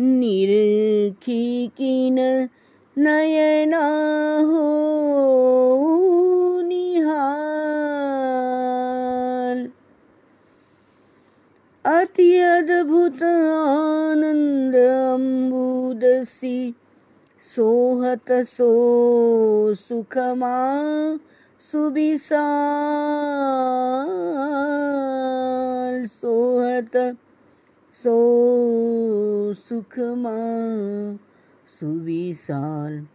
निरखी किन नयना हो निहाल। अति अद्भुत आनंद अम्बुदसी सोहत सो सुखमा सुबिसाल। सोहत सो सुखमा सुविशाल।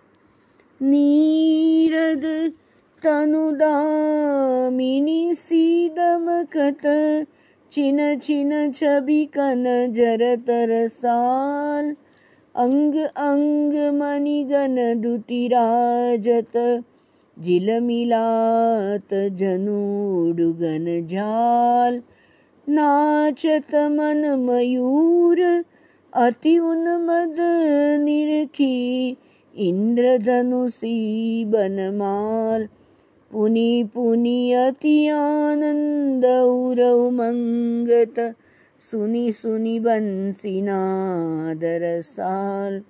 नीरद तनुदामिनी सीदमकत चिन चिन छवि कन जर तरसाल अंग अंग मणिगण दुतिराजत झिलमिलात जनुडुगन झाल नाचत मन मयूर, अति उन्मद निरखी, इंद्रधनुषी बनमाल। पुनि पुनि अति आनंद उरव मंगत, सुनि सुनि बंसीनादर साल।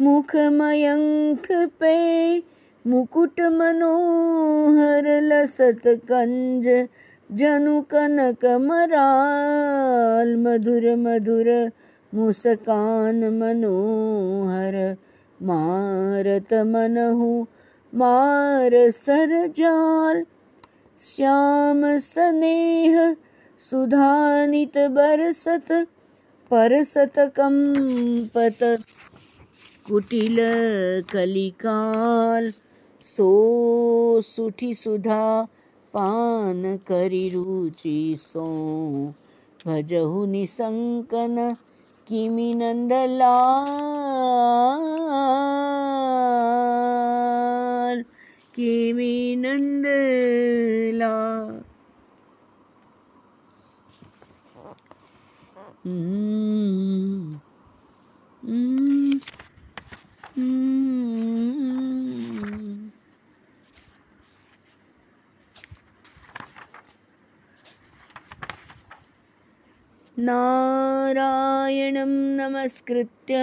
मुख मयंक पे मुकुट मनोहर लसत कंज जनु कनक मराल, मधुर मधुर मुस्कान मनोहर, मारत मनहु मार सर जाल। श्याम स्नेह सुधानित बरसत, परसत कंपत, कुटिल कलिकाल, सो सुठी सुधा पान करि रुचि सो भजहु निसंकन किमि नंदलाल किमि नंदलाल Mm-hmm. नारायणं नमस्कृत्य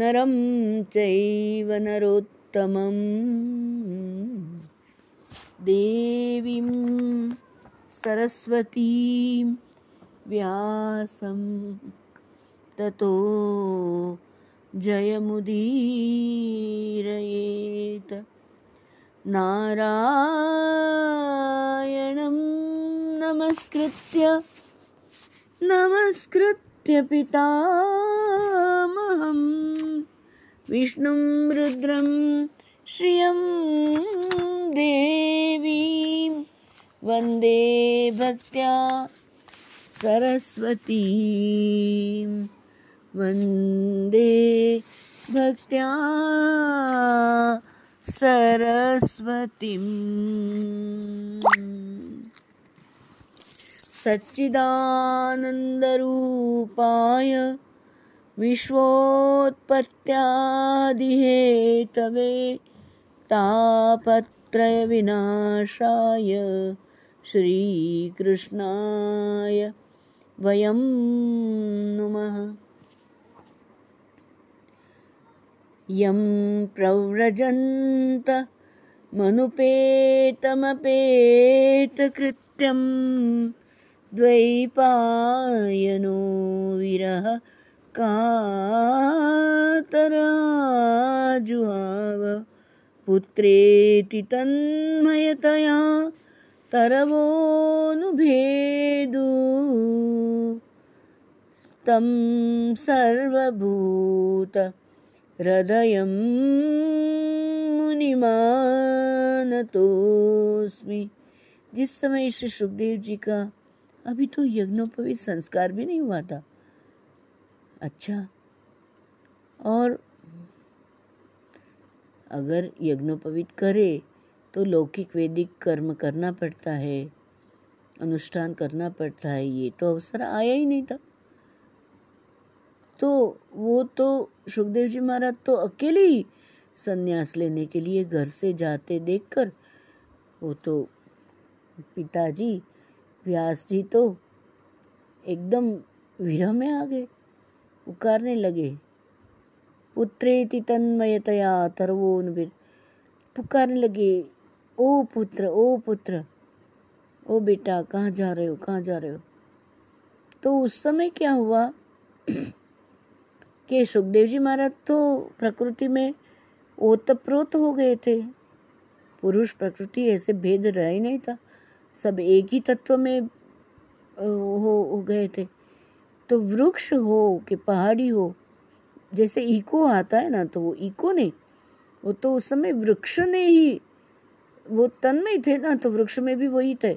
नरं चैव नरोत्तमं देवीं सरस्वतीं व्यासं ततो जयमुदीरयेत्। नारायणं नमस्कृत्य नमस्कृत्य पितामहं विष्णुं रुद्रं श्रियं देवीं वंदे भक्त्या सरस्वतीं। वंदे भक्त्या सरस्वतीम्। सच्चिदानन्दरूपाय विश्वोत्पत्त्यादिहेतवे तापत्रयविनाशाय श्रीकृष्णाय वयं नुमः। यं प्रव्रजन्त मनुपेतमपेतकृत्यम् द्वैपायनो विरह कातराजुहाव। पुत्रेति तन्मयतया तरवोऽनुभेदु। तं सर्वभूत हृदयं मुनिमानतोऽस्मि। जिस समय श्री सुखदेव जी का अभी तो यज्ञोपवीत संस्कार भी नहीं हुआ था। अच्छा और अगर यज्ञोपवीत करे तो लौकिक वैदिक कर्म करना पड़ता है, अनुष्ठान करना पड़ता है, ये तो अवसर आया ही नहीं था। तो वो तो सुखदेव जी महाराज तो अकेले ही संन्यास लेने के लिए घर से जाते देखकर, वो तो पिताजी व्यास जी तो एकदम विरह में आ गए, पुकारने लगे। पुत्रेति तन्मयतया तरवोन पुकारने लगे, ओ पुत्र ओ पुत्र, ओ बेटा, कहाँ जा रहे हो, कहाँ जा रहे हो? तो उस समय क्या हुआ कि सुखदेव जी महाराज तो प्रकृति में ओतप्रोत हो गए थे। पुरुष प्रकृति ऐसे भेद रह ही नहीं था। सब एक ही तत्व में हो, हो गए थे। तो वृक्ष हो कि पहाड़ी हो जैसे इको आता है ना तो वो इको ने वो तो उस समय वृक्ष ने ही वो तन्मय थे ना तो वृक्ष में भी वही थे।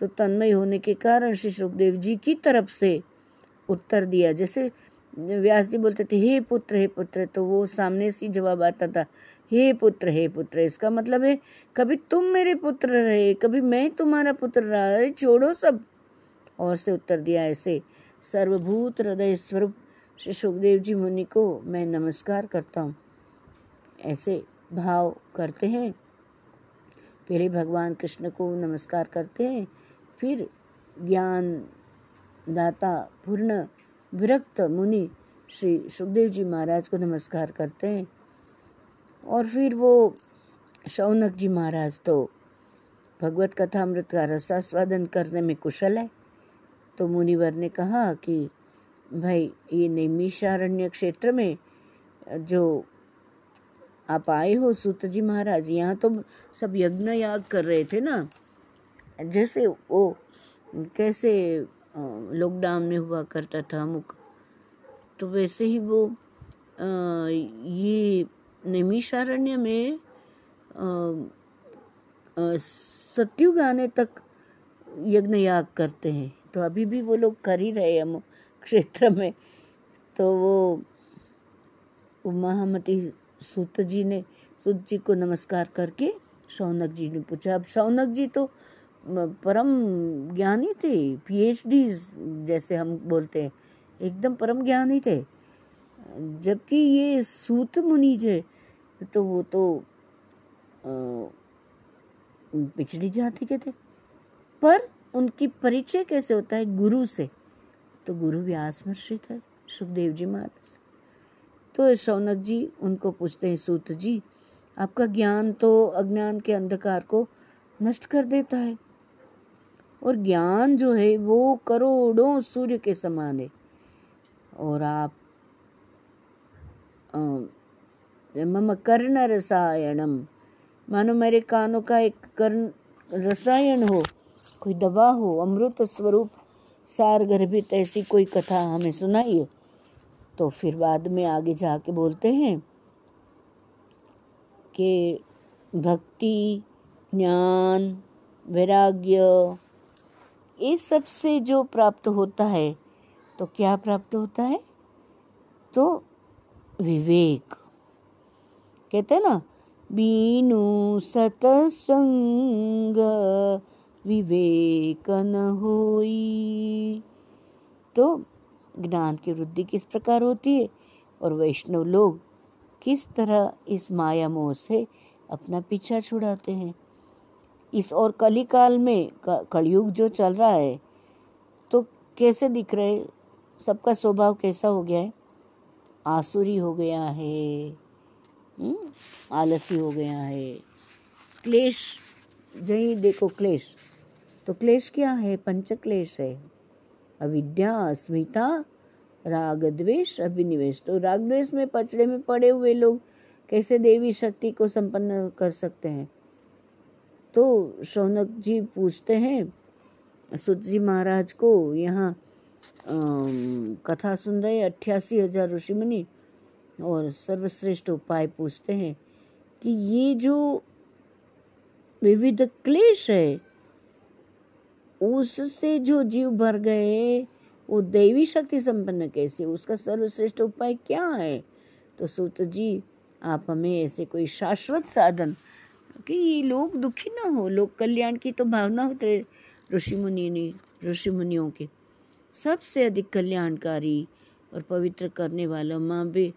तो तन्मय होने के कारण श्री सुखदेव जी की तरफ़ से उत्तर दिया। जैसे व्यास जी बोलते थे हे पुत्र हे पुत्र तो वो सामने से जवाब आता था हे पुत्र हे पुत्र, इसका मतलब है, कभी तुम मेरे पुत्र रहे, कभी मैं तुम्हारा पुत्र रहा है छोड़ो सब। और से उत्तर दिया ऐसे, सर्वभूत हृदय स्वरूप श्री सुखदेव जी मुनि को मैं नमस्कार करता हूँ। ऐसे भाव करते हैं पहले भगवान कृष्ण को नमस्कार करते हैं, फिर ज्ञान दाता पूर्ण विरक्त मुनि श्री सुखदेव जी महाराज को नमस्कार करते हैं। और फिर वो शौनक जी महाराज तो भगवत कथा अमृत का रसास्वादन करने में कुशल है। तो मुनिवर ने कहा कि भाई, ये नैमिषारण्य क्षेत्र में जो आप आए हो सूत जी महाराज, यहाँ तो सब यज्ञ याग कर रहे थे ना। जैसे वो कैसे लॉकडाउन में हुआ करता था मुख तो वैसे ही वो ये निमिषारण्य में सत्युग आने तक यज्ञ याग करते हैं। तो अभी भी वो लोग कर ही रहे हम क्षेत्र में। तो वो महामती सूत जी ने, सूत जी को नमस्कार करके शौनक जी ने पूछा। अब शौनक जी तो परम ज्ञानी थे पीएचडी जैसे हम बोलते हैं। एकदम परम ज्ञानी थे। जबकि ये सूत मुनि जे तो वो तो पिछड़ी जाति के थे। पर उनकी परिचय कैसे होता है गुरु से? तो गुरु व्यास महर्षि थे सुखदेव जी महाराज। तो शौनक जी उनको पूछते हैं, सूत जी, आपका ज्ञान तो अज्ञान के अंधकार को नष्ट कर देता है। और ज्ञान जो है वो करोड़ों सूर्य के समान है। और आप मम कर्ण रसायनम मानो मेरे कानों का एक कर्ण रसायन हो, कोई दवा हो, अमृत स्वरूप, सार गर्भित ऐसी कोई कथा हमें सुनाइए तो फिर बाद में आगे जाके बोलते हैं कि भक्ति, ज्ञान, वैराग्य इस सबसे जो प्राप्त होता है तो क्या प्राप्त होता है? तो विवेक। कहते हैं ना, बीनु सतसंग विवेक न होई। तो ज्ञान की वृद्धि किस प्रकार होती है? और वैष्णव लोग किस तरह इस माया मोह से अपना पीछा छुड़ाते हैं? इस और कली काल में कलयुग जो चल रहा है तो कैसे दिख रहे? सबका स्वभाव कैसा हो गया है? आसुरी हो गया है। आलसी हो गया है। क्लेश जही देखो क्लेश। तो क्लेश क्या है? पंच क्लेश है। अविद्या, अस्मिता राग द्वेष अभिनिवेश। तो राग द्वेष में पचड़े में पड़े हुए लोग कैसे देवी शक्ति को संपन्न कर सकते हैं? तो शौनक जी पूछते हैं, सुत जी महाराज को, यहाँ कथा सुन रहे अट्ठासी हज़ार ऋषि मुनि। और सर्वश्रेष्ठ उपाय पूछते हैं कि ये जो विविध क्लेश है, उससे जो जीव भर गए वो देवी शक्ति संपन्न कैसे? उसका सर्वश्रेष्ठ उपाय क्या है? तो सूत जी, आप हमें ऐसे कोई शाश्वत साधन कि ये लोग दुखी ना हो? लोग कल्याण की तो भावना होते ऋषि मुनि ने, ऋषि मुनियों के। सबसे अधिक कल्याणकारी और पवित्र करने वाला माँ भी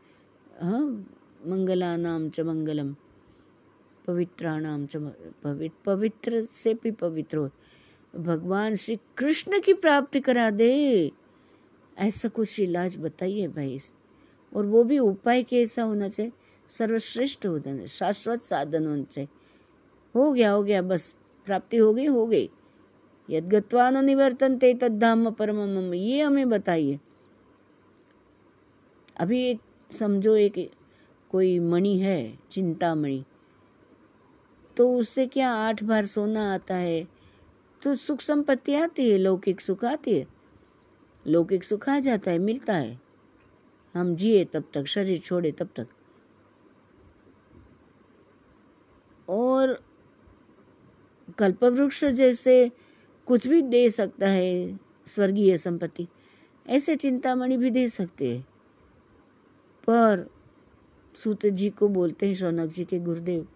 नाम च मंगलम पवित्राणाम च पवित्र पवित्र से भी पवित्र हो भगवान श्री कृष्ण की प्राप्ति करा दे ऐसा कुछ इलाज बताइए भाई। और वो भी उपाय कैसा होना चाहिए? सर्वश्रेष्ठ होना चाहिए, शाश्वत साधन होना चाहिए। हो गया हो गया, बस। प्राप्ति हो गई हो गई। यद गत्वान निवर्तन ते तद्धाम परम ये हमें बताइए। अभी एक समझो एक कोई मणि है चिंतामणि तो उससे क्या आठ बार सोना आता है? तो सुख संपत्ति आती है, लौकिक सुख आती है। लौकिक सुख आ जाता है, मिलता है। हम जिए तब तक, शरीर छोड़े तब तक। और कल्पवृक्ष जैसे कुछ भी दे सकता है, स्वर्गीय संपत्ति। ऐसे चिंतामणि भी दे सकते हैं। पर सूत जी को बोलते हैं, शौनक जी के गुरुदेव,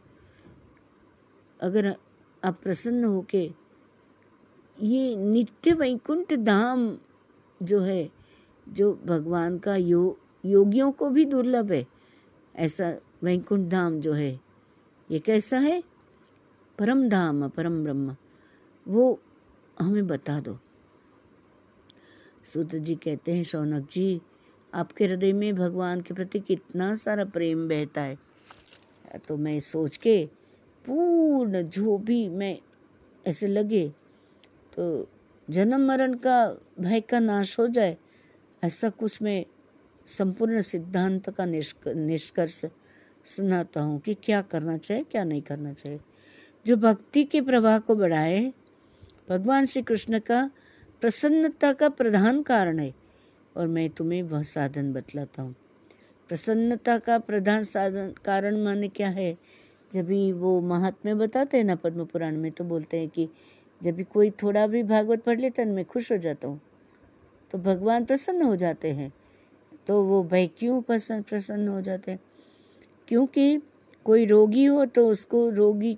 अगर आप प्रसन्न हो के ये नित्य वैकुंठ धाम जो है, जो भगवान का यो, योगियों को भी दुर्लभ है, ऐसा वैकुंठ धाम जो है, ये कैसा है? परम धाम परम ब्रह्म, वो हमें बता दो। सूत जी कहते हैं, शौनक जी आपके हृदय में भगवान के प्रति कितना सारा प्रेम बहता है। तो मैं सोच के पूर्ण जो भी मैं ऐसे लगे तो जन्म मरण का भय का नाश हो जाए, ऐसा कुछ मैं संपूर्ण सिद्धांत का निष्कर्ष सुनाता हूँ कि क्या करना चाहिए, क्या नहीं करना चाहिए। जो भक्ति के प्रवाह को बढ़ाए, भगवान श्री कृष्ण का प्रसन्नता का प्रधान कारण है। और मैं तुम्हें वह साधन बतलाता हूँ। प्रसन्नता का प्रधान साधन, कारण माने क्या है? जब भी वो महात्म्य बताते हैं ना पद्म पुराण में तो बोलते हैं कि जब भी कोई थोड़ा भी भागवत पढ़ लेता है मैं खुश हो जाता हूँ। तो भगवान प्रसन्न हो जाते हैं। तो वो भाई क्यों प्रसन्न प्रसन्न हो जाते हैं? क्योंकि कोई रोगी हो तो उसको रोगी,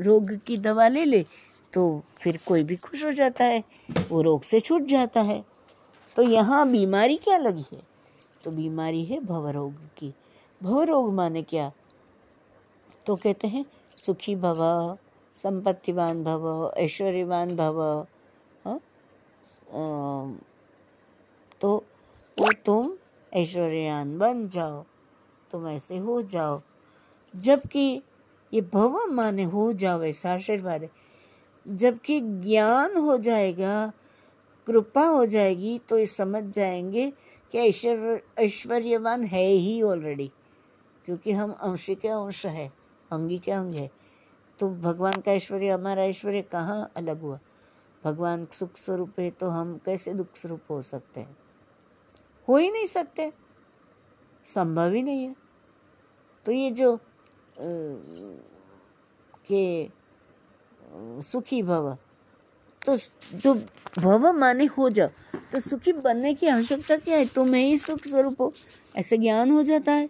रोग की दवा ले ले तो फिर कोई भी खुश हो जाता है, वो रोग से छूट जाता है। तो यहाँ बीमारी क्या लगी है? तो बीमारी है भवरोग की। भवरोग माने क्या? तो कहते हैं, सुखी भव, संपत्तिवान भव, ऐश्वर्यवान भव हाँ? तो वो तुम ऐश्वर्यवान बन जाओ, तुम ऐसे हो जाओ। जबकि ये भव माने हो जाओ, ऐसा आशीर्वाद जबकि ज्ञान हो जाएगा कृपा हो जाएगी तो ये समझ जाएँगे कि ऐश्वर्य ऐश्वर्यवान है ही ऑलरेडी क्योंकि हम अंश के अंश है, अंगी के अंग है। तो भगवान का ऐश्वर्य, हमारा ऐश्वर्य कहाँ अलग हुआ? भगवान सुख स्वरूप है तो हम कैसे दुख स्वरूप हो सकते हैं? हो ही नहीं सकते, संभव ही नहीं है। तो ये जो के सुखी भव तो जो भव माने हो जाओ तो सुखी बनने की आवश्यकता क्या है? तुम्हें ही सुख स्वरूप हो। ऐसे ज्ञान हो जाता है।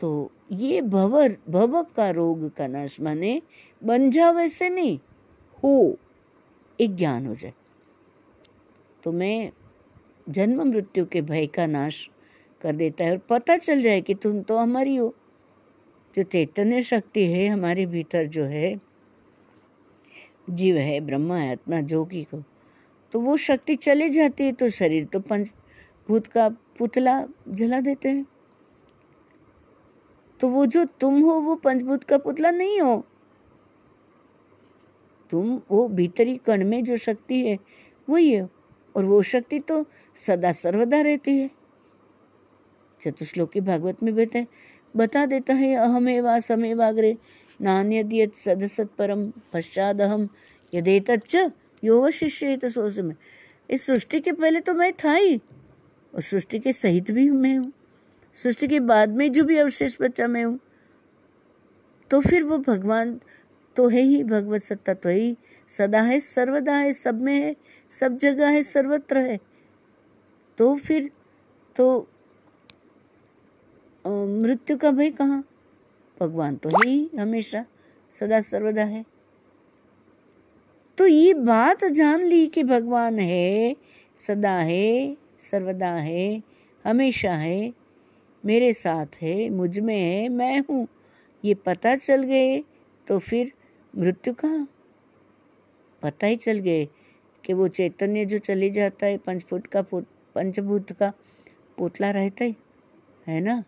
तो ये भव भव का रोग का नाश माने बन जाओ वैसे नहीं, हो, एक ज्ञान हो जाए। तो मैं जन्म मृत्यु के भय का नाश कर देता है और पता चल जाए कि तुम तो हमारी हो। जो चैतन्य शक्ति है, हमारे भीतर जो है जीव है, ब्रह्म है, आत्मा जोगी को तो वो शक्ति चली जाती है तो शरीर तो पंच भूत का पुतला जला देते हैं। तो वो जो तुम हो, वो पंचभूत का पुतला नहीं हो। तुम वो भीतरी कण में जो शक्ति है, वही है, और वो शक्ति तो सदा सर्वदा रहती है। चतुश्लोकी भागवत में बता बता देता है, अहमेवा समेवाग्रे नान्यद सदसत परम पश्चाद अहम यदे तच्च योग शिष्य तो में इस सृष्टि के पहले तो मैं था ही, और सृष्टि के सहित भी मैं हूँ। सृष्टि के बाद में जो भी अवशेष बच्चा मैं हूँ तो फिर वो भगवान तो है ही, भगवत सत्ता तो ही सदा है, सर्वदा है, सब में है, सब जगह है, सर्वत्र है। तो फिर तो मृत्यु का भय कहाँ? भगवान तो है ही हमेशा, सदा सर्वदा है। तो ये बात जान ली कि भगवान है, सदा है, सर्वदा है, हमेशा है, मेरे साथ है, मुझमें है, मैं हूँ, ये पता चल गए तो फिर मृत्यु कहाँ? पता ही चल गए कि वो चैतन्य जो चले जाता है पंच फुट का पंचभूत का पोतला रहता है है ना?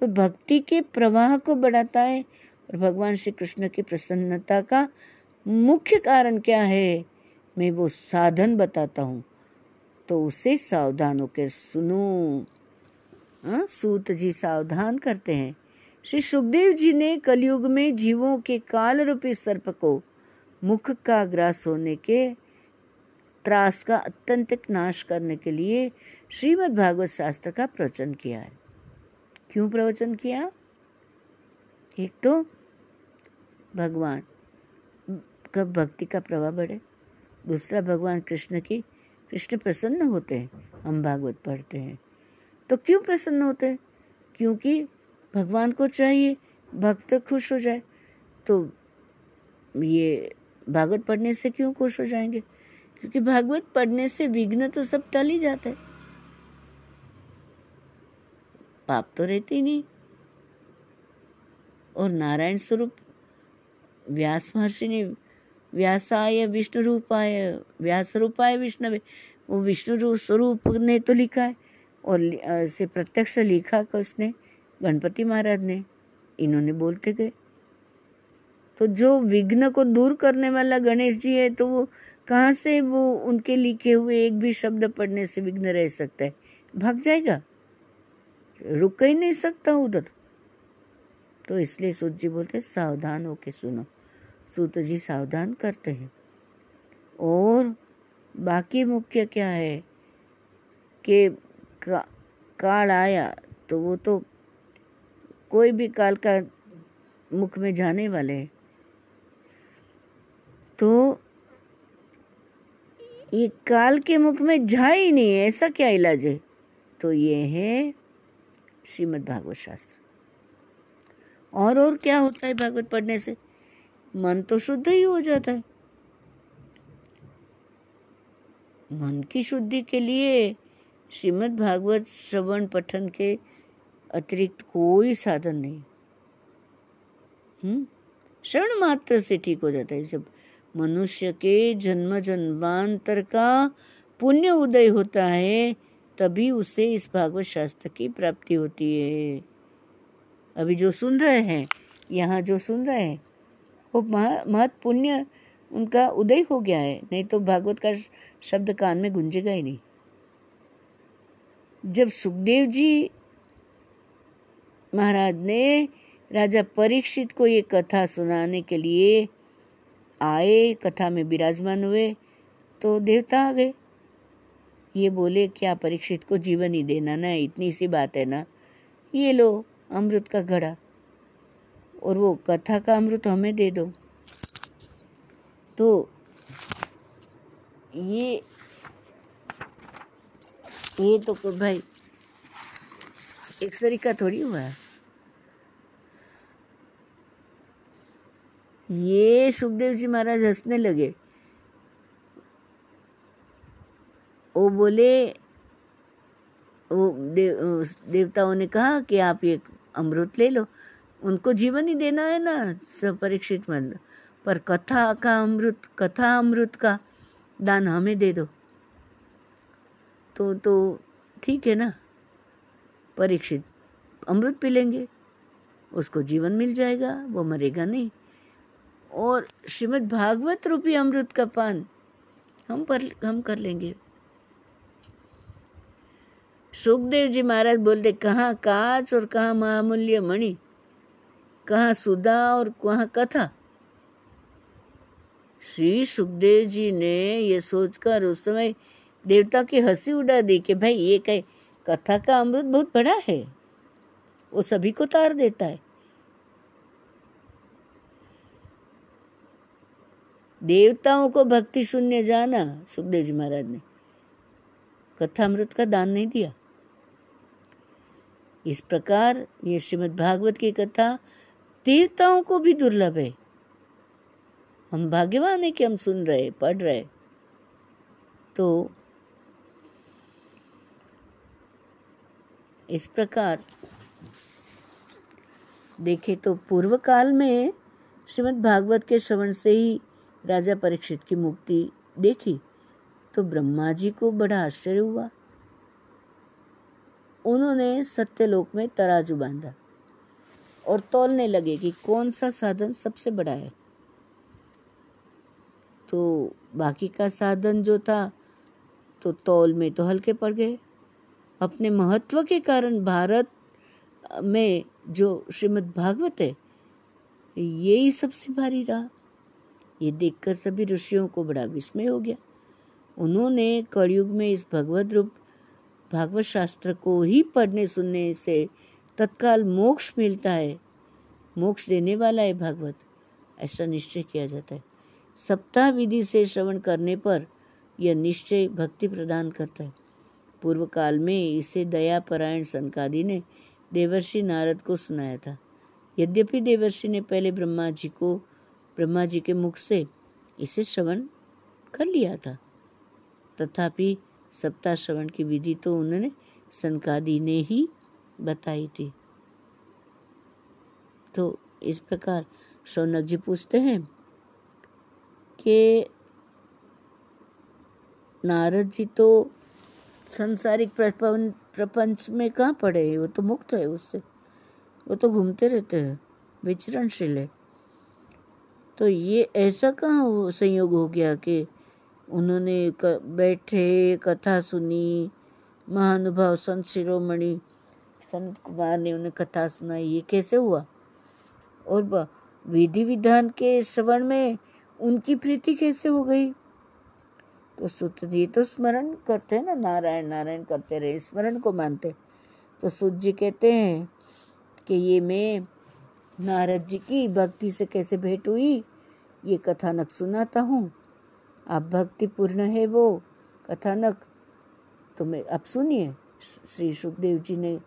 तो भक्ति के प्रवाह को बढ़ाता है और भगवान श्री कृष्ण की प्रसन्नता का मुख्य कारण क्या है, मैं वो साधन बताता हूँ। तो उसे सावधान होकर सुनो। हाँ सूत जी सावधान करते हैं। श्री सुखदेव जी ने कलयुग में जीवों के काल रूपी सर्प को मुख का ग्रास होने के त्रास का अत्यंतिक नाश करने के लिए श्रीमद् भागवत शास्त्र का प्रवचन किया है। क्यों प्रवचन किया? एक तो भगवान, कब भक्ति का प्रभाव बढ़े? दूसरा, भगवान कृष्ण की, कृष्ण प्रसन्न होते हैं, हम भागवत पढ़ते हैं। तो क्यों प्रसन्न होते हैं? क्योंकि भगवान को चाहिए, भक्त खुश हो जाए। तो ये भागवत पढ़ने से क्यों खुश हो जाएँगे? क्योंकि भागवत पढ़ने से विघ्न तो सब टल ही जाते हैं। पाप तो रहते नहीं। और नारायण स्वरूप, व्यास महर्षि ने व्यासाय विष्णु रूपाय, व्यास रूपाय विष्णु वो विष्णु स्वरूप ने तो लिखा है। और से प्रत्यक्ष लिखा का उसने, गणपति महाराज ने, इन्होंने बोलते गए। तो जो विघ्न को दूर करने वाला गणेश जी है तो वो कहाँ से वो उनके लिखे हुए एक भी शब्द पढ़ने से विघ्न रह सकता है? भाग जाएगा? रुक ही नहीं सकता उधर। तो इसलिए सूत जी बोलते सावधान होके सुनो। सूत जी सावधान करते हैं। और बाकी मुख्य क्या है कि का, काल आया तो वो तो कोई भी काल का मुख में जाने वाले हैं। तो ये काल के मुख में जा ही नहीं है ऐसा क्या इलाज है? तो ये है श्रीमद् भागवत शास्त्र। और और क्या होता है भागवत पढ़ने से? मन तो शुद्ध ही हो जाता है। मन की शुद्धि के लिए श्रीमद् भागवत श्रवण पठन के अतिरिक्त कोई साधन नहीं। हम्म? श्रवण मात्र से ठीक हो जाता है। जब मनुष्य के जन्म जन्मांतर का पुण्य उदय होता है तभी उसे इस भागवत शास्त्र की प्राप्ति होती है। अभी जो सुन रहे हैं, यहाँ जो सुन रहे हैं, वो महत पुण्य उनका उदय हो गया है, नहीं तो भागवत का शब्द कान में गुंजेगा ही नहीं। जब सुखदेव जी महाराज ने राजा परीक्षित को ये कथा सुनाने के लिए आए, कथा में विराजमान हुए तो देवता आ गए। ये बोले, क्या परीक्षित को जीवन ही देना ना? इतनी सी बात है ना? ये लो, अमृत का घड़ा। और वो कथा का अमृत हमें दे दो। तो ये ये तो भाई, एक तरीका थोड़ी हुआ ये सुखदेव जी महाराज हंसने लगे। वो बोले, वो देव देवताओं ने कहा कि आप ये अमृत ले लो। उनको जीवन ही देना है ना सब परीक्षित मन। पर कथा का अमृत, कथा अमृत का दान हमें दे दो। तो तो ठीक है ना, परीक्षित अमृत पी लेंगे, उसको जीवन मिल जाएगा, वो मरेगा नहीं। और श्रीमद् भागवत रूपी अमृत का पान हम पर, हम कर लेंगे। सुखदेव जी महाराज बोलते, कहाँ काच और कहाँ महामूल्य मणि? कहाँ सुधा और कहाँ कथा? श्री सुखदेव जी ने ये सोचकर उस समय देवता की हँसी उड़ा दी कि, भाई, ये कहे, कथा का अमृत बहुत बड़ा है। वो सभी को तार देता है। देवताओं को भक्ति शून्य जाना, सुखदेव जी महाराज ने कथा अमृत का दान नहीं दिया। इस प्रकार ये श्रीमद् भागवत की कथा देवताओं को भी दुर्लभ है। हम भाग्यवान है कि हम सुन रहे, पढ़ रहे। तो इस प्रकार देखे तो पूर्व काल में श्रीमद् भागवत के श्रवण से ही राजा परीक्षित की मुक्ति देखी तो ब्रह्मा जी को बड़ा आश्चर्य हुआ। उन्होंने सत्यलोक में तराजू बांधा और तोलने लगे कि कौन सा साधन सबसे बड़ा है। तो बाकी का साधन जो था तो तौल में तो हल्के पड़ गए। अपने महत्व के कारण भारत में जो श्रीमद् भागवत है, यही सबसे भारी रहा। ये देखकर सभी ऋषियों को बड़ा विस्मय हो गया। उन्होंने कलयुग में इस भगवत रूप भागवत शास्त्र को ही पढ़ने सुनने से तत्काल मोक्ष मिलता है। मोक्ष देने वाला है भागवत। ऐसा निश्चय किया जाता है। सप्ताह विधि से श्रवण करने पर यह निश्चय भक्ति प्रदान करता है। पूर्व काल में इसे दयापरायण सनकादि ने देवर्षि नारद को सुनाया था। यद्यपि देवर्षि ने पहले ब्रह्मा जी को ब्रह्मा जी के मुख से इसे श्रवण कर लिया था। तथापि सप्ताह श्रवण की विधि तो उन्होंने सनकादि ने ही बताई थी। तो इस प्रकार शौनक जी पूछते हैं कि नारद जी तो संसारिक प्रपंच में कहाँ पड़े वो तो मुक्त है उससे। वो तो घूमते रहते हैं, विचरणशील है। तो ये ऐसा कहाँ संयोग हो गया कि उन्होंने बैठे, कथा सुनी। महानुभाव संत शिरोमणि, संत कुमार ने उन्हें कथा सुनाई। ये कैसे हुआ? और विधि विधान के श्रवण में उनकी प्रीति कैसे हो गई? तो सुत जी तो स्मरण करते हैं ना, नारायण नारायण करते रहे, स्मरण को मानते तो सुत जी कहते हैं कि ये मैं नारद जी की भक्ति से कैसे भेंट हुई? ये कथानक सुनाता हूँ। आप भक्तिपूर्ण है वो, कथानक। तो मैं अब सुनिए, श्री सुखदेव जी ने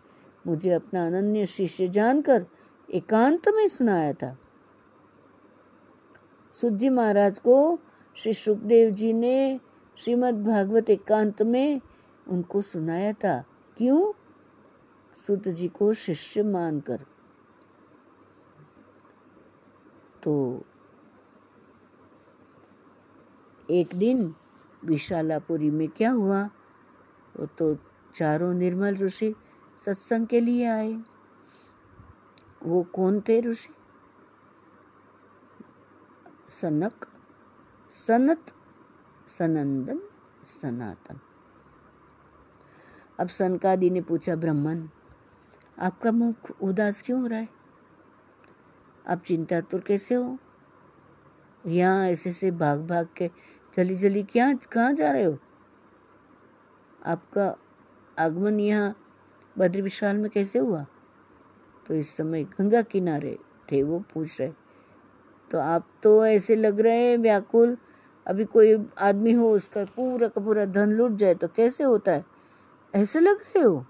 मुझे अपना अनन्य शिष्य जानकर एकांत में सुनाया था। सुजी महाराज को श्री सुखदेव जी ने श्रीमद् भागवत एकांत में उनको सुनाया था। क्यों? सुत जी को शिष्य मानकर। तो एक दिन विशालापुरी में क्या हुआ? वो तो चारों निर्मल ऋषि सत्संग के लिए आए। वो कौन थे ऋषि? सनक, सनत, सनंदन, सनातन। अब सनकादि ने पूछा, ब्राह्मण, आपका मुख उदास क्यों हो रहा है? आप चिंता चिंतातुर कैसे हो? यहाँ ऐसे से भाग भाग के जल्दी जल्दी क्या, कहाँ जा रहे हो? आपका आगमन यहाँ बद्र विशाल में कैसे हुआ? तो इस समय गंगा किनारे थे, वो पूछ रहे। तो आप तो ऐसे लग रहे हैं व्याकुल, अभी कोई आदमी हो, उसका पूरा का पूरा धन लूट जाए तो कैसे होता है? ऐसे लग रहे हो?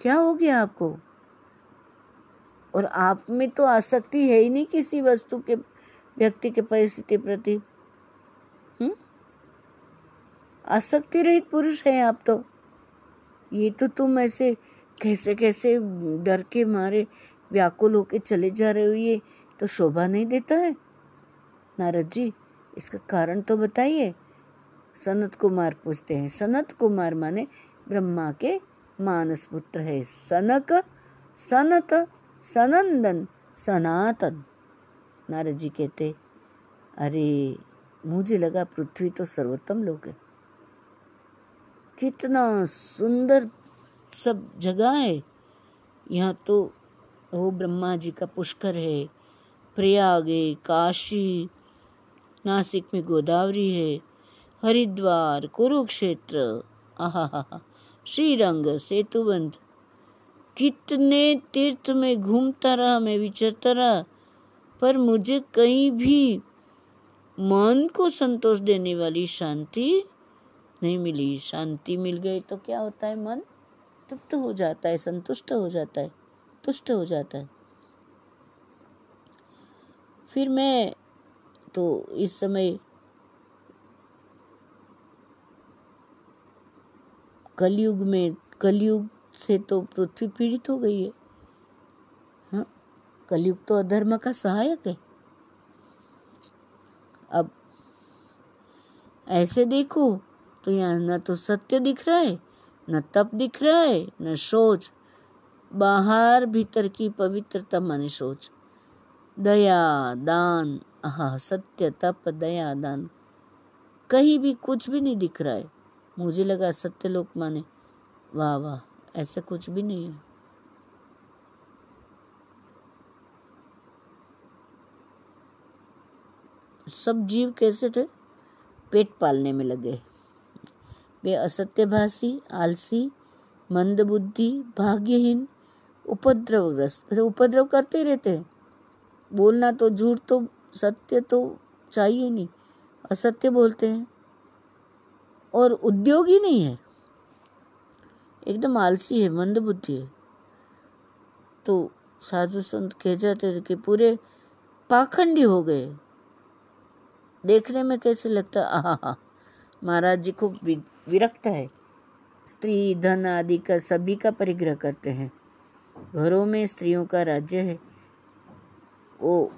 क्या हो गया आपको? और आप में तो आसक्ति है ही नहीं किसी वस्तु के, व्यक्ति के परिस्थिति प्रति। आसक्ति रहित पुरुष है आप तो। ये तो तुम ऐसे कैसे कैसे डर के मारे व्याकुल होके चले जा रहे हो ये? तो शोभा नहीं देता है? नारद जी, इसका कारण तो बताइए। सनत कुमार पूछते हैं। सनत कुमार माने ब्रह्मा के मानस पुत्र है। सनक, सनत, सनंदन, सनातन। नारद जी कहते, अरे, मुझे लगा पृथ्वी तो सर्वोत्तम लोग है। कितना सुंदर सब जगह है। यहाँ तो वो ब्रह्मा जी का पुष्कर है, प्रयाग है, काशी, नासिक में गोदावरी है, हरिद्वार, कुरुक्षेत्र आहा श्रीरंग, सेतुबंध। कितने तीर्थ में घूमता रहा, मैं विचरता रहा, पर मुझे कहीं भी मन को संतोष देने वाली शांति नहीं मिली, शांति मिल गई तो क्या होता है मन? तृप्त हो जाता है, संतुष्ट हो जाता है, तुष्ट हो जाता है। फिर मैं तो इस समय कलयुग में, कलयुग से तो पृथ्वी पीड़ित हो गई है। हाँ कलयुग तो अधर्म का सहायक है। अब ऐसे देखो तो यहाँ न तो सत्य दिख रहा है, न तप दिख रहा है, न सोच बाहर भीतर की पवित्रता माने सोच दया, दान, आह, सत्य, तप, दया, दान। कहीं भी कुछ भी नहीं दिख रहा है। मुझे लगा सत्य लोक माने। वाह वाह, ऐसा कुछ भी नहीं है। सब जीव कैसे थे? पेट पालने में लगे। वे असत्यभाषी आलसी, मंदबुद्धि, भाग्यहीन, उपद्रवग्रस्त। उपद्रव करते ही रहते हैं। बोलना तो झूठ तो सत्य तो चाहिए नहीं। असत्य बोलते हैं। और उद्योग ही नहीं है। एकदम आलसी है, मंदबुद्धि है। तो साधु संत कह जाते थे कि पूरे पाखंडी हो गए। देखने में कैसे लगता आहा महाराज जी खूब विरक्त है। स्त्री, धन आदि का सभी का परिग्रह करते हैं। घरों में स्त्रियों का राज्य है। वो,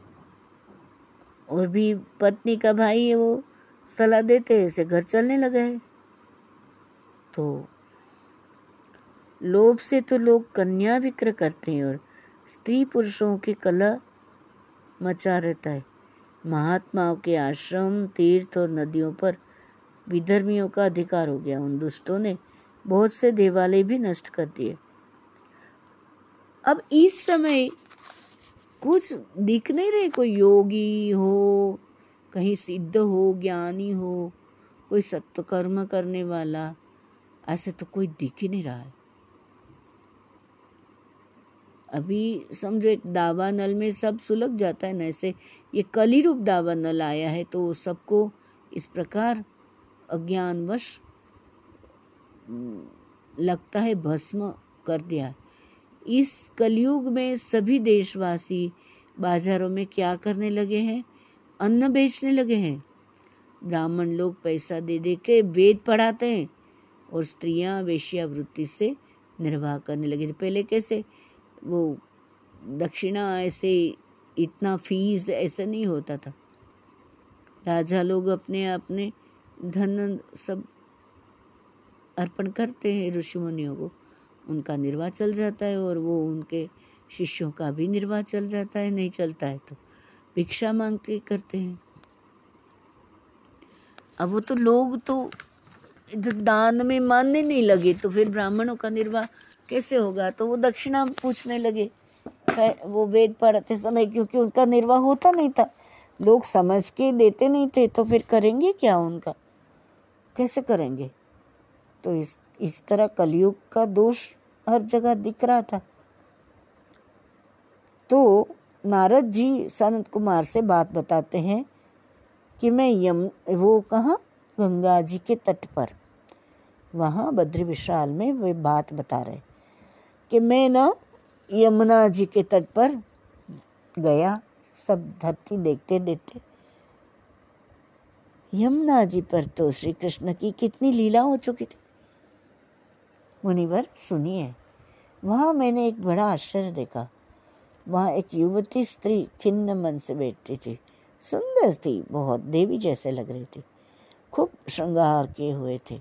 और भी पत्नी का भाई है, वो सलाह देते हैं ऐसे घर चलने लगा है। तो लोभ से तो लोग कन्या विक्र करते हैं, और स्त्री पुरुषों की कला मचा रहता है। महात्माओं के आश्रम, तीर्थ और नदियों पर विधर्मियों का अधिकार हो गया। उन दुष्टों ने बहुत से देवालय भी नष्ट कर दिए। अब इस समय कुछ दिख नहीं रहे। कोई योगी हो, कहीं सिद्ध हो, ज्ञानी हो, कोई सत्य कर्म करने वाला, ऐसे तो कोई दिख ही नहीं रहा है। अभी समझो एक दावा नल में सब सुलग जाता है ना, ऐसे ये कली रूप दावा नल आया है तो सबको इस प्रकार अज्ञानवश लगता है भस्म कर दिया इस कलयुग में सभी देशवासी बाजारों में क्या करने लगे हैं? अन्न बेचने लगे हैं। ब्राह्मण लोग पैसा दे दे के वेद पढ़ाते हैं और स्त्रियाँ वेश्यावृत्ति से निर्वाह करने लगी थी। पहले कैसे? वो दक्षिणा ऐसे इतना फ़ीस ऐसा नहीं होता था। राजा लोग अपने अपने धन सब अर्पण करते हैं ऋषि मुनियों को। उनका निर्वाह चल जाता है और वो उनके शिष्यों का भी निर्वाह चल जाता है, नहीं चलता है तो भिक्षा मांगते करते हैं। अब वो तो लोग तो दान में मानने नहीं लगे तो फिर ब्राह्मणों का निर्वाह कैसे होगा? तो वो दक्षिणा पूछने लगे वो वेद पढ़ते समय क्योंकि उनका निर्वाह होता नहीं था? लोग समझ के देते नहीं थे तो फिर करेंगे क्या उनका? कैसे करेंगे? तो इस इस तरह कलयुग का दोष हर जगह दिख रहा था। तो नारद जी संत कुमार से बात बताते हैं कि मैं यम, वो कहा? गंगा जी के तट पर। वहाँ बद्री विशाल में वे बात बता रहे कि मैं ना यमुना जी के तट पर गया, सब धरती देखते देखते यमुना जी पर तो श्री कृष्ण की कितनी लीला हो चुकी थी। मुनिवर, सुनिए। वहाँ मैंने एक बड़ा आश्चर्य देखा। वहाँ एक युवती स्त्री खिन्न मन से बैठती थी। सुंदर थी, बहुत देवी जैसे लग रही थी। खूब श्रृंगार किए हुए थे।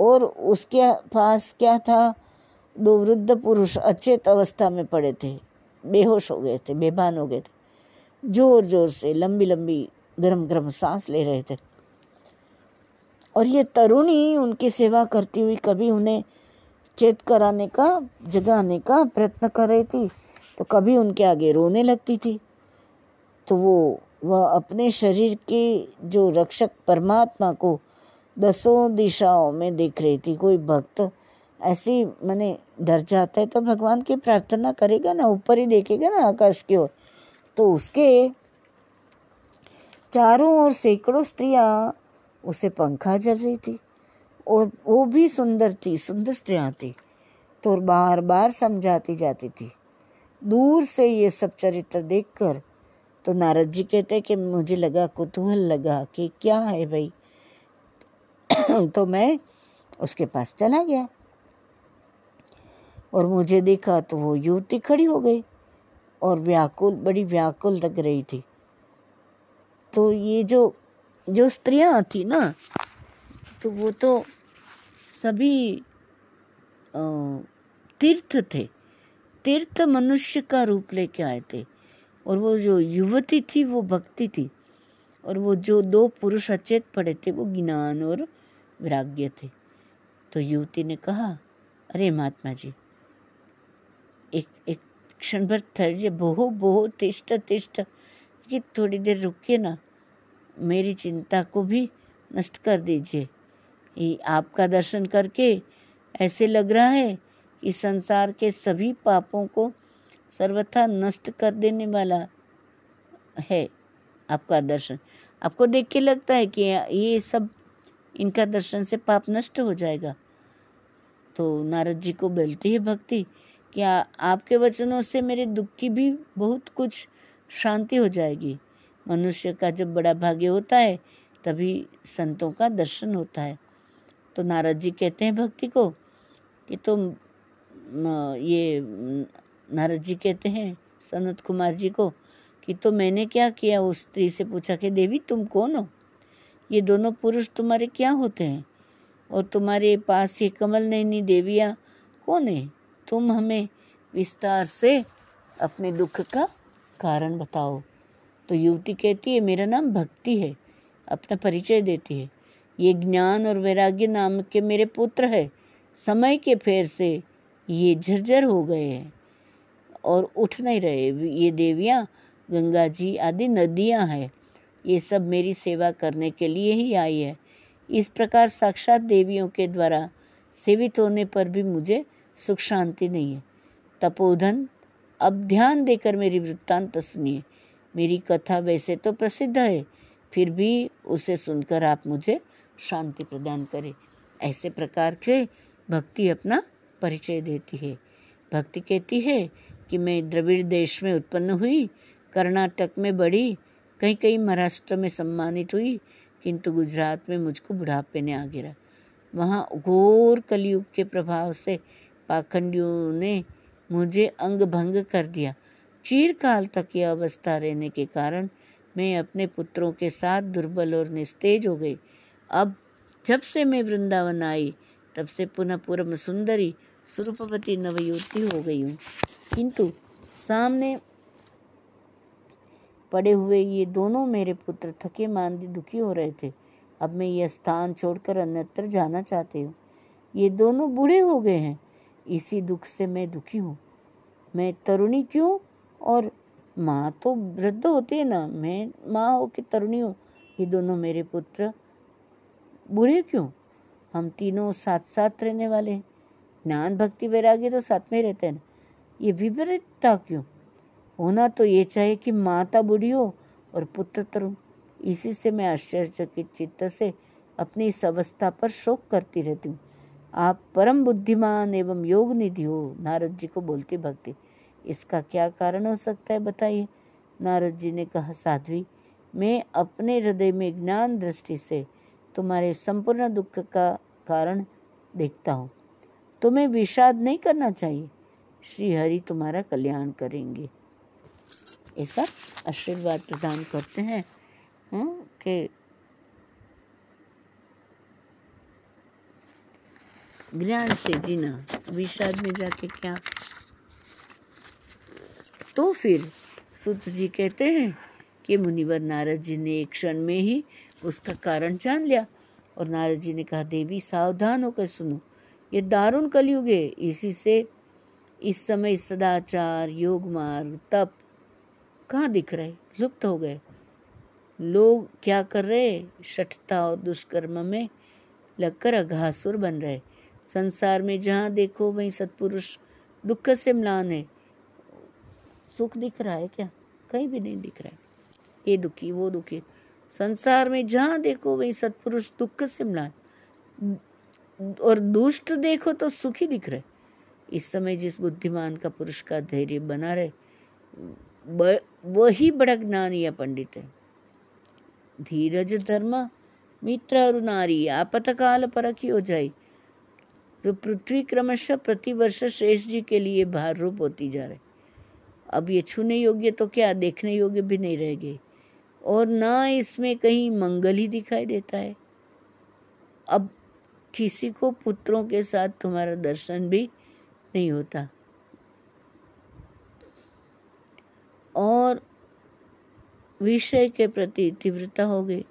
और उसके पास क्या था? दो वृद्ध पुरुष अचेत अवस्था में पड़े थे। बेहोश हो गए थे, बेभान हो गए थे। ज़ोर ज़ोर से लंबी लंबी गरम गरम सांस ले रहे थे। और ये तरुणी उनकी सेवा करती हुई कभी उन्हें चेत कराने का, जगाने का प्रयत्न कर रही थी तो कभी उनके आगे रोने लगती थी। तो वो, वह अपने शरीर के जो रक्षक परमात्मा को दसों दिशाओं में देख रही थी, कोई भक्त ऐसी, मैंने डर जाता है तो भगवान की प्रार्थना करेगा ना, ऊपर ही देखेगा ना आकाश की ओर। तो उसके चारों ओर सैकड़ों स्त्रियाँ, उसे पंखा जल रही थी, और वो भी सुंदर थी, सुंदर स्त्रियाँ थी तो बार बार समझाती जाती थी। दूर से ये सब चरित्र देखकर तो नारद जी कहते कि मुझे लगा, कुतूहल लगा कि क्या है भाई? तो मैं उसके पास चला गया, और मुझे देखा तो वो युवती खड़ी हो गई, और व्याकुल, बड़ी व्याकुल लग रही थी। तो ये जो जो स्त्रियाँ थी ना तो वो तो सभी तीर्थ थे। तीर्थ मनुष्य का रूप लेके आए थे। और वो जो युवती थी, वो भक्ति थी। और वो जो दो पुरुष अचेत पड़े थे, वो ज्ञान और वैराग्य थे। तो युवती ने कहा, अरे महात्मा जी, एक एक क्षण भर ठहरिए बहु बहु तिष्ट तिष्ट कि थोड़ी देर रुकिए ना। मेरी चिंता को भी नष्ट कर दीजिए। ये आपका दर्शन करके ऐसे लग रहा है कि संसार के सभी पापों को सर्वथा नष्ट कर देने वाला है आपका दर्शन। आपको देख के लगता है कि ये सब इनका दर्शन से पाप नष्ट हो जाएगा। तो नारद जी को बोलती है, भक्ति, क्या आपके वचनों से मेरे दुख की भी बहुत कुछ शांति हो जाएगी? मनुष्य का जब बड़ा भाग्य होता है, तभी संतों का दर्शन होता है। तो नारद जी कहते हैं भक्ति को कि तुम तो ये, नारद जी कहते हैं, सनत कुमार जी को कि तो मैंने क्या किया? उस स्त्री से पूछा कि, देवी, तुम कौन हो? ये दोनों पुरुष तुम्हारे क्या होते हैं? और तुम्हारे पास ये कमल नैनी देवियाँ कौन है? तुम हमें विस्तार से अपने दुख का कारण बताओ। तो युवती कहती है, मेरा नाम भक्ति है, अपना परिचय देती है। ये ज्ञान और वैराग्य नाम के मेरे पुत्र है। समय के फेर से ये झरझर हो गए हैं और उठ नहीं रहे। ये देवियाँ, गंगा जी आदि नदियाँ हैं। ये सब मेरी सेवा करने के लिए ही आई है। इस प्रकार साक्षात देवियों के द्वारा सेवित होने पर भी मुझे सुख शांति नहीं है। तपोधन, अब ध्यान देकर मेरी वृत्तांत सुनिए। मेरी कथा वैसे तो प्रसिद्ध है, फिर भी उसे सुनकर आप मुझे शांति प्रदान करें। ऐसे प्रकार के भक्ति अपना परिचय देती है। भक्ति कहती है कि मैं द्रविड़ देश में उत्पन्न हुई, कर्नाटक में बढ़ी कहीं कहीं महाराष्ट्र में सम्मानित हुई, किंतु गुजरात में मुझको बुढ़ापे ने आ गिरा वहाँ घोर कलयुग के प्रभाव से पाखंडियों ने मुझे अंग भंग कर दिया। चीरकाल तक यह अवस्था रहने के कारण मैं अपने पुत्रों के साथ दुर्बल और निस्तेज हो गई। अब जब से मैं वृंदावन आई, तब से पुनः पूर्व सुंदरी स्वरूपवती नवयुवती हो गई हूँ। किंतु सामने पड़े हुए ये दोनों मेरे पुत्र थके मांदी दुखी हो रहे थे। अब मैं यह स्थान छोड़कर अन्यत्र जाना चाहती हूँ। ये दोनों बूढ़े हो गए हैं। इसी दुख से मैं दुखी हूँ। मैं तरुणी क्यों? और माँ तो वृद्ध होती है ना। मैं माँ हो कि तरुणी हो, ये दोनों मेरे पुत्र। बूढ़े क्यों? हम तीनों साथ साथ रहने वाले हैं। ज्ञान भक्ति वैराग्य तो साथ में रहते हैं ना। ये विपरीतता क्यों? होना तो ये चाहिए कि माता बूढ़ी हो और पुत्र तरुण। इसी से मैं आश्चर्यचकित चित्त से अपनी इस अवस्था पर शोक करती रहती हूँ। आप परम बुद्धिमान एवं योग निधि हो, नारद जी को बोलती भक्ति। इसका क्या कारण हो सकता है बताइए? नारद जी ने कहा साध्वी मैं अपने हृदय में ज्ञान दृष्टि से तुम्हारे संपूर्ण दुख का कारण देखता हूँ। तुम्हें विषाद नहीं करना चाहिए। श्री हरि तुम्हारा कल्याण करेंगे। ऐसा आशीर्वाद प्रदान करते हैं हाँ, कि ज्ञान से जीना विषाद में जाके क्या तो फिर सुत जी कहते हैं कि मुनिवर नारद जी ने एक क्षण में ही उसका कारण जान लिया और नारद जी ने कहा, देवी, सावधान होकर सुनो। ये दारुण कलयुग है। इसी से इस समय सदाचार, योग मार्ग, तप कहाँ दिख रहे? लुप्त हो गए। लोग क्या कर रहे? शठता और दुष्कर्म में लगकर अघासुर बन रहे। संसार में जहाँ देखो, वहीं सत्पुरुष दुख से म्लान है। सुख दिख रहा है क्या? कहीं भी नहीं दिख रहा है। ये दुखी, वो दुखी। संसार में जहाँ देखो वही सत्पुरुष दुख से म्लान। और दुष्ट देखो तो सुखी दिख रहे। इस समय जिस बुद्धिमान का पुरुष का धैर्य बना रहे वही बड़ा ज्ञान या पंडित है। धीरज धर्म, मित्र और नारी आपतकाल परखी हो जाए तो पृथ्वी क्रमशः प्रतिवर्ष श्रेष्ठ जी के लिए भार रूप होती जा रहे। अब ये छूने योग्य तो क्या, देखने योग्य भी नहीं रह गए और ना इसमें कहीं मंगल ही दिखाई देता है। अब किसी को पुत्रों के साथ तुम्हारा दर्शन भी नहीं होता। और विषय के प्रति तीव्रता हो गई।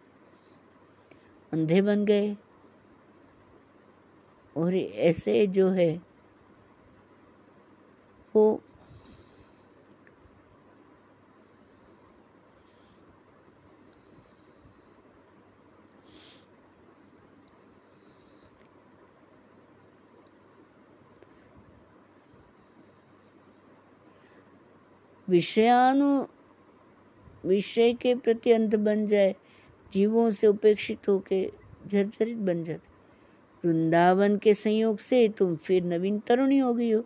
अंधे बन गए। और ऐसे जो है, वो विषयानु, विषय के प्रति अंत बन जाए, जीवों से उपेक्षित होके झरझरित बन जाते। वृंदावन के संयोग से तुम फिर नवीन तरुणी हो गई हो।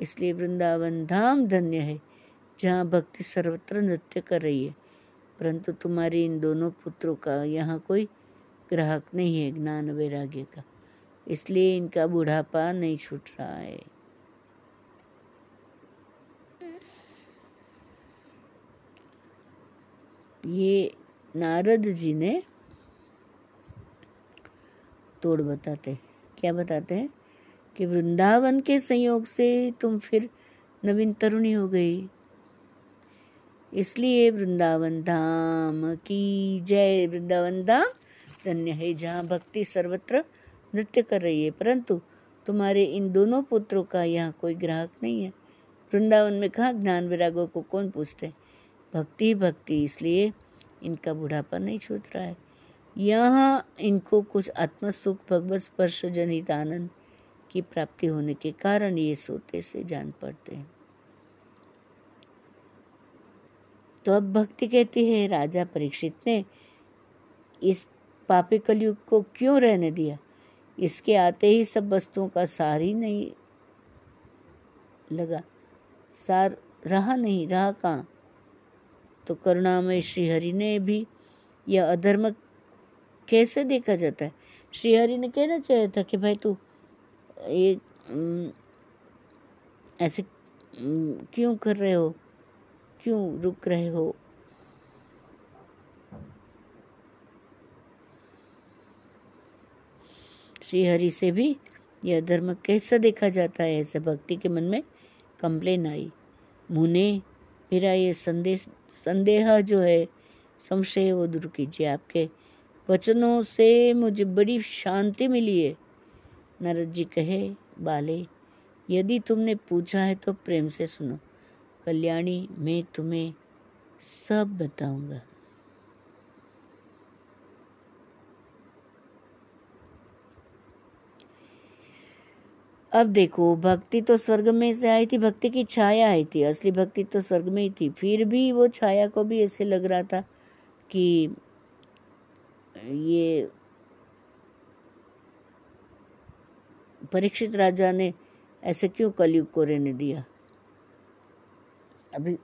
इसलिए वृंदावन धाम धन्य है, जहाँ भक्ति सर्वत्र नृत्य कर रही है। परंतु तुम्हारे इन दोनों पुत्रों का यहाँ कोई ग्राहक नहीं है, ज्ञान वैराग्य का। इसलिए इनका बुढ़ापा नहीं छूट रहा है। ये नारद जी ने तोड़ बताते क्या बताते हैं? कि वृंदावन के संयोग से तुम फिर नवीन तरुणी हो गई। इसलिए वृंदावन धाम की जय। वृंदावन धाम धन्य है, जहाँ भक्ति सर्वत्र नृत्य कर रही है। परंतु तुम्हारे इन दोनों पुत्रों का यहाँ कोई ग्राहक नहीं है। वृंदावन में कहा ज्ञान विरागों को कौन पूछते भक्ति भक्ति इसलिए इनका बुढ़ापा नहीं छूट रहा है। यहाँ इनको कुछ आत्मसुख, भगवत स्पर्श जनित आनंद की प्राप्ति होने के कारण ये सोते से जान पड़ते हैं। तो अब भक्ति कहती है, राजा परीक्षित ने इस पापी कलयुग को क्यों रहने दिया? इसके आते ही सब वस्तुओं का सार ही नहीं लगा। सार रहा नहीं, रहा कहाँ? तो करुणामय श्रीहरि ने भी यह अधर्म कैसे देखा जाता है? श्रीहरि ने कहना चाहिए था कि भाई तू, ये ऐसे क्यों कर रहे हो? क्यों रुक रहे हो? श्रीहरि से भी यह धर्म कैसा देखा जाता है? ऐसे भक्ति के मन में कंप्लेन आई। मुने मेरा ये संदेश, संदेह जो है, संशय वो दूर कीजिए आपके। वचनों से मुझे बड़ी शांति मिली है। नारद जी कहे, बाले, यदि तुमने पूछा है तो प्रेम से सुनो। कल्याणी, मैं तुम्हें सब बताऊँगा। अब देखो, भक्ति तो स्वर्ग में से आई थी, भक्ति की छाया आई थी, असली भक्ति तो स्वर्ग में ही थी। फिर भी वो छाया को भी ऐसे लग रहा था कि ये परीक्षित राजा ने ऐसे क्यों कलयुग को रहने दिया? अभी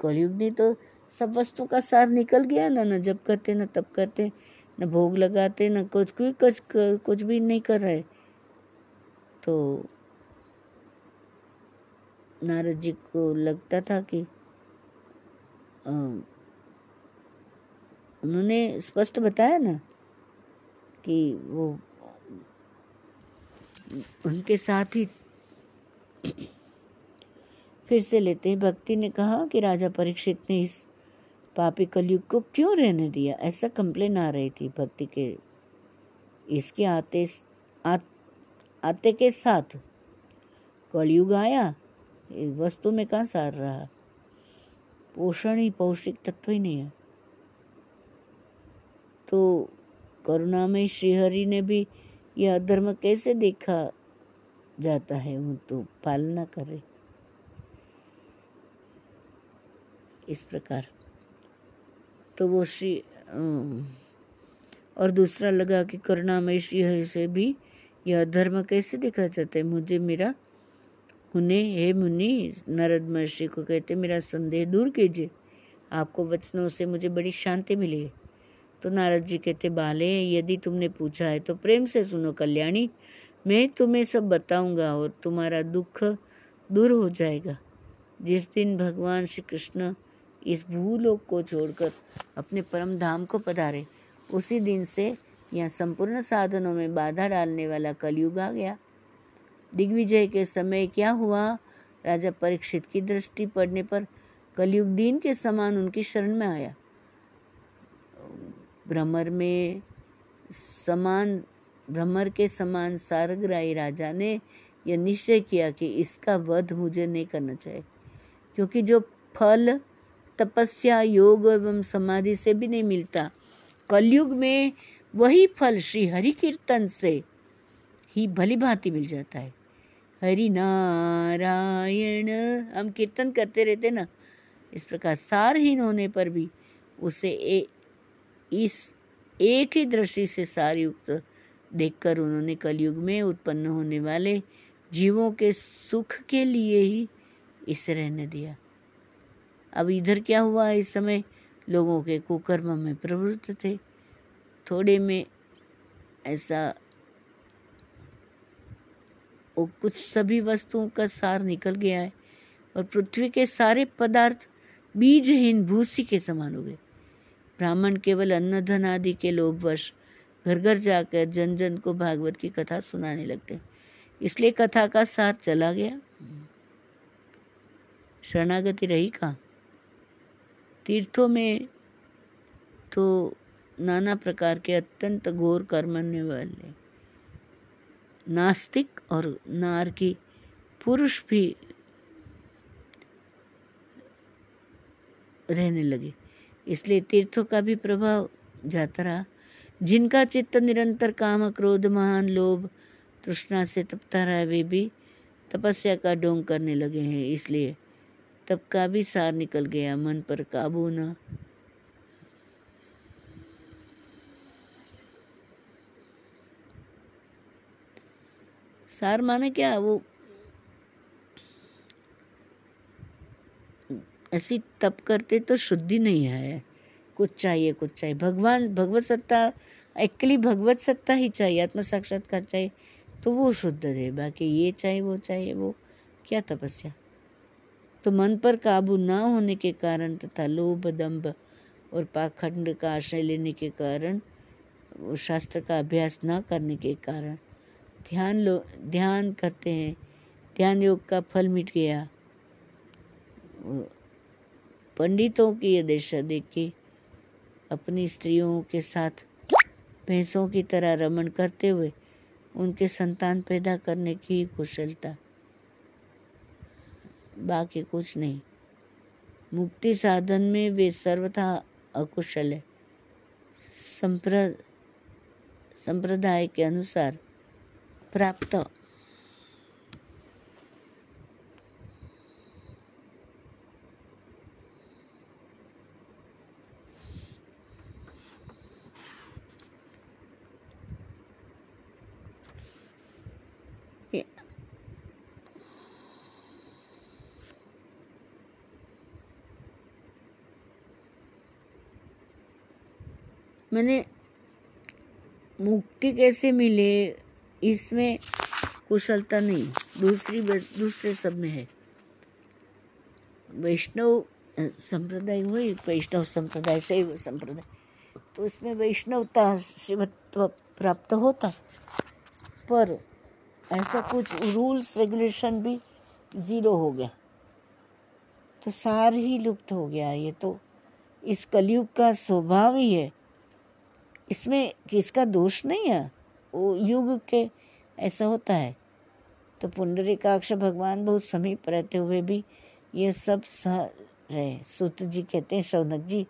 कलयुग ने तो सब वस्तु का सार निकल गया ना, न जब करते, ना तब करते, न भोग लगाते, न कुछ कुछ कुछ भी नहीं कर रहे? तो नारद जी को लगता था कि उन्होंने स्पष्ट बताया ना कि वो उनके साथ ही फिर से लेते हैं। भक्ति ने कहा कि राजा परीक्षित ने इस पापी कलयुग को क्यों रहने दिया? ऐसा कंप्लेन आ रही थी भक्ति के इसके आते आ, आते के साथ। कलयुग आया वस्तु में कहाँ सार रहा? पोषण ही पौष्टिक तत्व ही नहीं है। तो करुणामय श्रीहरि ने भी यह धर्म कैसे देखा जाता है? वो तो पालना करे। इस प्रकार। तो वो श्री और दूसरा लगा कि करुणामय श्री से भी यह धर्म कैसे देखा जाता है? मुझे मेरा मुने हे मुनि नारद महर्षि को कहते मेरा संदेह दूर कीजिए। आपको वचनों से मुझे बड़ी शांति मिली है। तो नारद जी कहते, बाले, यदि तुमने पूछा है तो प्रेम से सुनो कल्याणी। मैं तुम्हें सब बताऊँगा और तुम्हारा दुख दूर हो जाएगा। जिस दिन भगवान श्री कृष्ण इस भूलोक को छोड़कर अपने परम धाम को पधारे, उसी दिन से यहाँ संपूर्ण साधनों में बाधा डालने वाला कलयुग आ गया। दिग्विजय के समय क्या हुआ? राजा परीक्षित की दृष्टि पड़ने पर कलयुग दीन के समान उनकी शरण में आया। भ्रमर में समान, भ्रमर के समान सारग्राही राजा ने यह निश्चय किया कि इसका वध मुझे नहीं करना चाहिए, क्योंकि जो फल, तपस्या, योग एवं समाधि से भी नहीं मिलता, कलयुग में वही फल श्री हरि कीर्तन से ही भली भांति मिल जाता है। हरि नारायण। हम कीर्तन करते रहते ना इस प्रकार सारहीन होने पर भी उसे ए, इस एक ही दृष्टि से सार युक्त देखकर उन्होंने कलयुग में उत्पन्न होने वाले जीवों के सुख के लिए ही इसे रहने दिया। अब इधर क्या हुआ? इस समय लोगों के कुकर्म में प्रवृत्त थे। थोड़े में ऐसा वो कुछ सभी वस्तुओं का सार निकल गया है और पृथ्वी के सारे पदार्थ बीजहीन भूसी के समान हो गए। ब्राह्मण केवल अन्न धन आदि के लोभवश घर घर जाकर जन जन को भागवत की कथा सुनाने लगते इसलिए कथा का सार चला गया। शरणागति रही कहाँ? तीर्थों में तो नाना प्रकार के अत्यंत घोर कर्मने वाले नास्तिक और नार की पुरुष भी रहने लगे। इसलिए तीर्थों का भी प्रभाव जाता रहा। जिनका चित्त निरंतर काम, क्रोध, महान लोभ, तृष्णा से तपता रहा, वे भी तपस्या का डोंग करने लगे हैं। इसलिए तब का भी सार निकल गया। मन पर काबू न सार माने क्या वो ऐसी तप करते तो शुद्धि नहीं है। कुछ चाहिए कुछ चाहिए। भगवान, भगवत सत्ता एक्चुअली भगवत सत्ता ही चाहिए, आत्म साक्षात्कार चाहिए तो वो शुद्ध रहे बाकी ये चाहिए, वो चाहिए, वो क्या तपस्या? तो मन पर काबू ना होने के कारण तथा लोभ, दम्भ और पाखंड का आश्रय लेने के कारण शास्त्र का अभ्यास ना करने के कारण ध्यान लो, ध्यान करते हैं। ध्यान योग का फल मिट गया। पंडितों की यह दशा देख। के अपनी स्त्रियों के साथ भैंसों की तरह रमन करते हुए उनके संतान पैदा करने की कुशलता। बाकी कुछ नहीं। मुक्ति साधन में वे सर्वथा अकुशल है। संप्रदाय के अनुसार प्राप्त। मैंने मुक्ति कैसे मिले? इसमें कुशलता नहीं, दूसरी दूसरे सब में है। वैष्णव संप्रदाय हुई वैष्णव संप्रदाय से संप्रदाय। तो इसमें वैष्णवता शिवत्व प्राप्त होता। पर ऐसा कुछ रूल्स रेगुलेशन भी ज़ीरो हो गया। तो सार ही लुप्त हो गया ये तो। इस कलयुग का स्वभाव ही है। इसमें किसका दोष नहीं है? युग के ऐसा होता है। तो पुंडरीकाक्ष भगवान बहुत समीप रहते हुए भी ये सब सह रहे। सूत जी कहते हैं शौनक जी,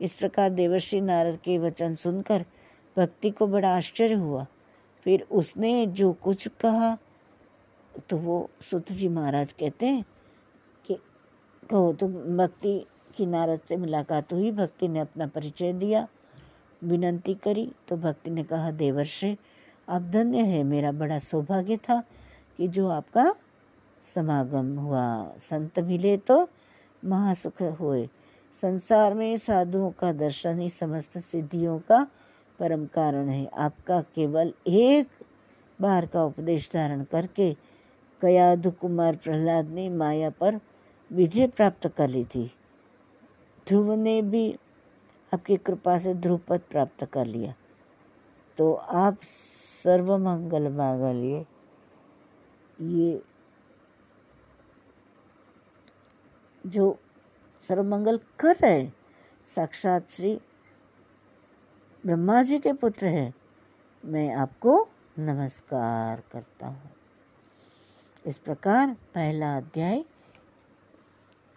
इस प्रकार देवर्षि नारद के वचन सुनकर भक्ति को बड़ा आश्चर्य हुआ। फिर उसने जो कुछ कहा तो वो सुत जी महाराज कहते हैं कि, कहो तो भक्ति की नारद से मुलाकात हुई। भक्ति ने अपना परिचय दिया, विनंती करी। तो भक्ति ने कहा, देवर्षि आप धन्य है। मेरा बड़ा सौभाग्य था कि जो आपका समागम हुआ, संत मिले तो महासुख हुए। संसार में साधुओं का दर्शन ही समस्त सिद्धियों का परम कारण है। आपका केवल एक बार का उपदेश धारण करके कयाधु कुमार प्रहलाद ने माया पर विजय प्राप्त कर ली थी। ध्रुव ने भी आपकी कृपा से ध्रुपद प्राप्त कर लिया। तो आप सर्वमंगल मांगलिए ये जो सर्वमंगल कर रहे साक्षात श्री ब्रह्मा जी के पुत्र हैं, मैं आपको नमस्कार करता हूँ। इस प्रकार पहला अध्याय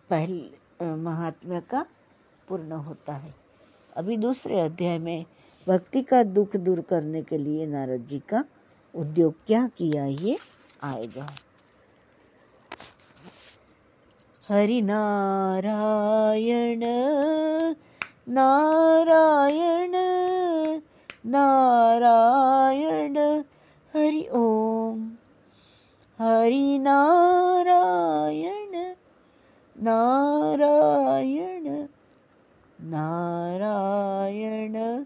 पहले महात्मा का पूर्ण होता है। अभी दूसरे अध्याय में भक्ति का दुख दूर करने के लिए नारद जी का उद्योग क्या किया ये आएगा। हरि नारायण नारायण नारायण, हरि ओम। हरि नारायण नारायण नारायण।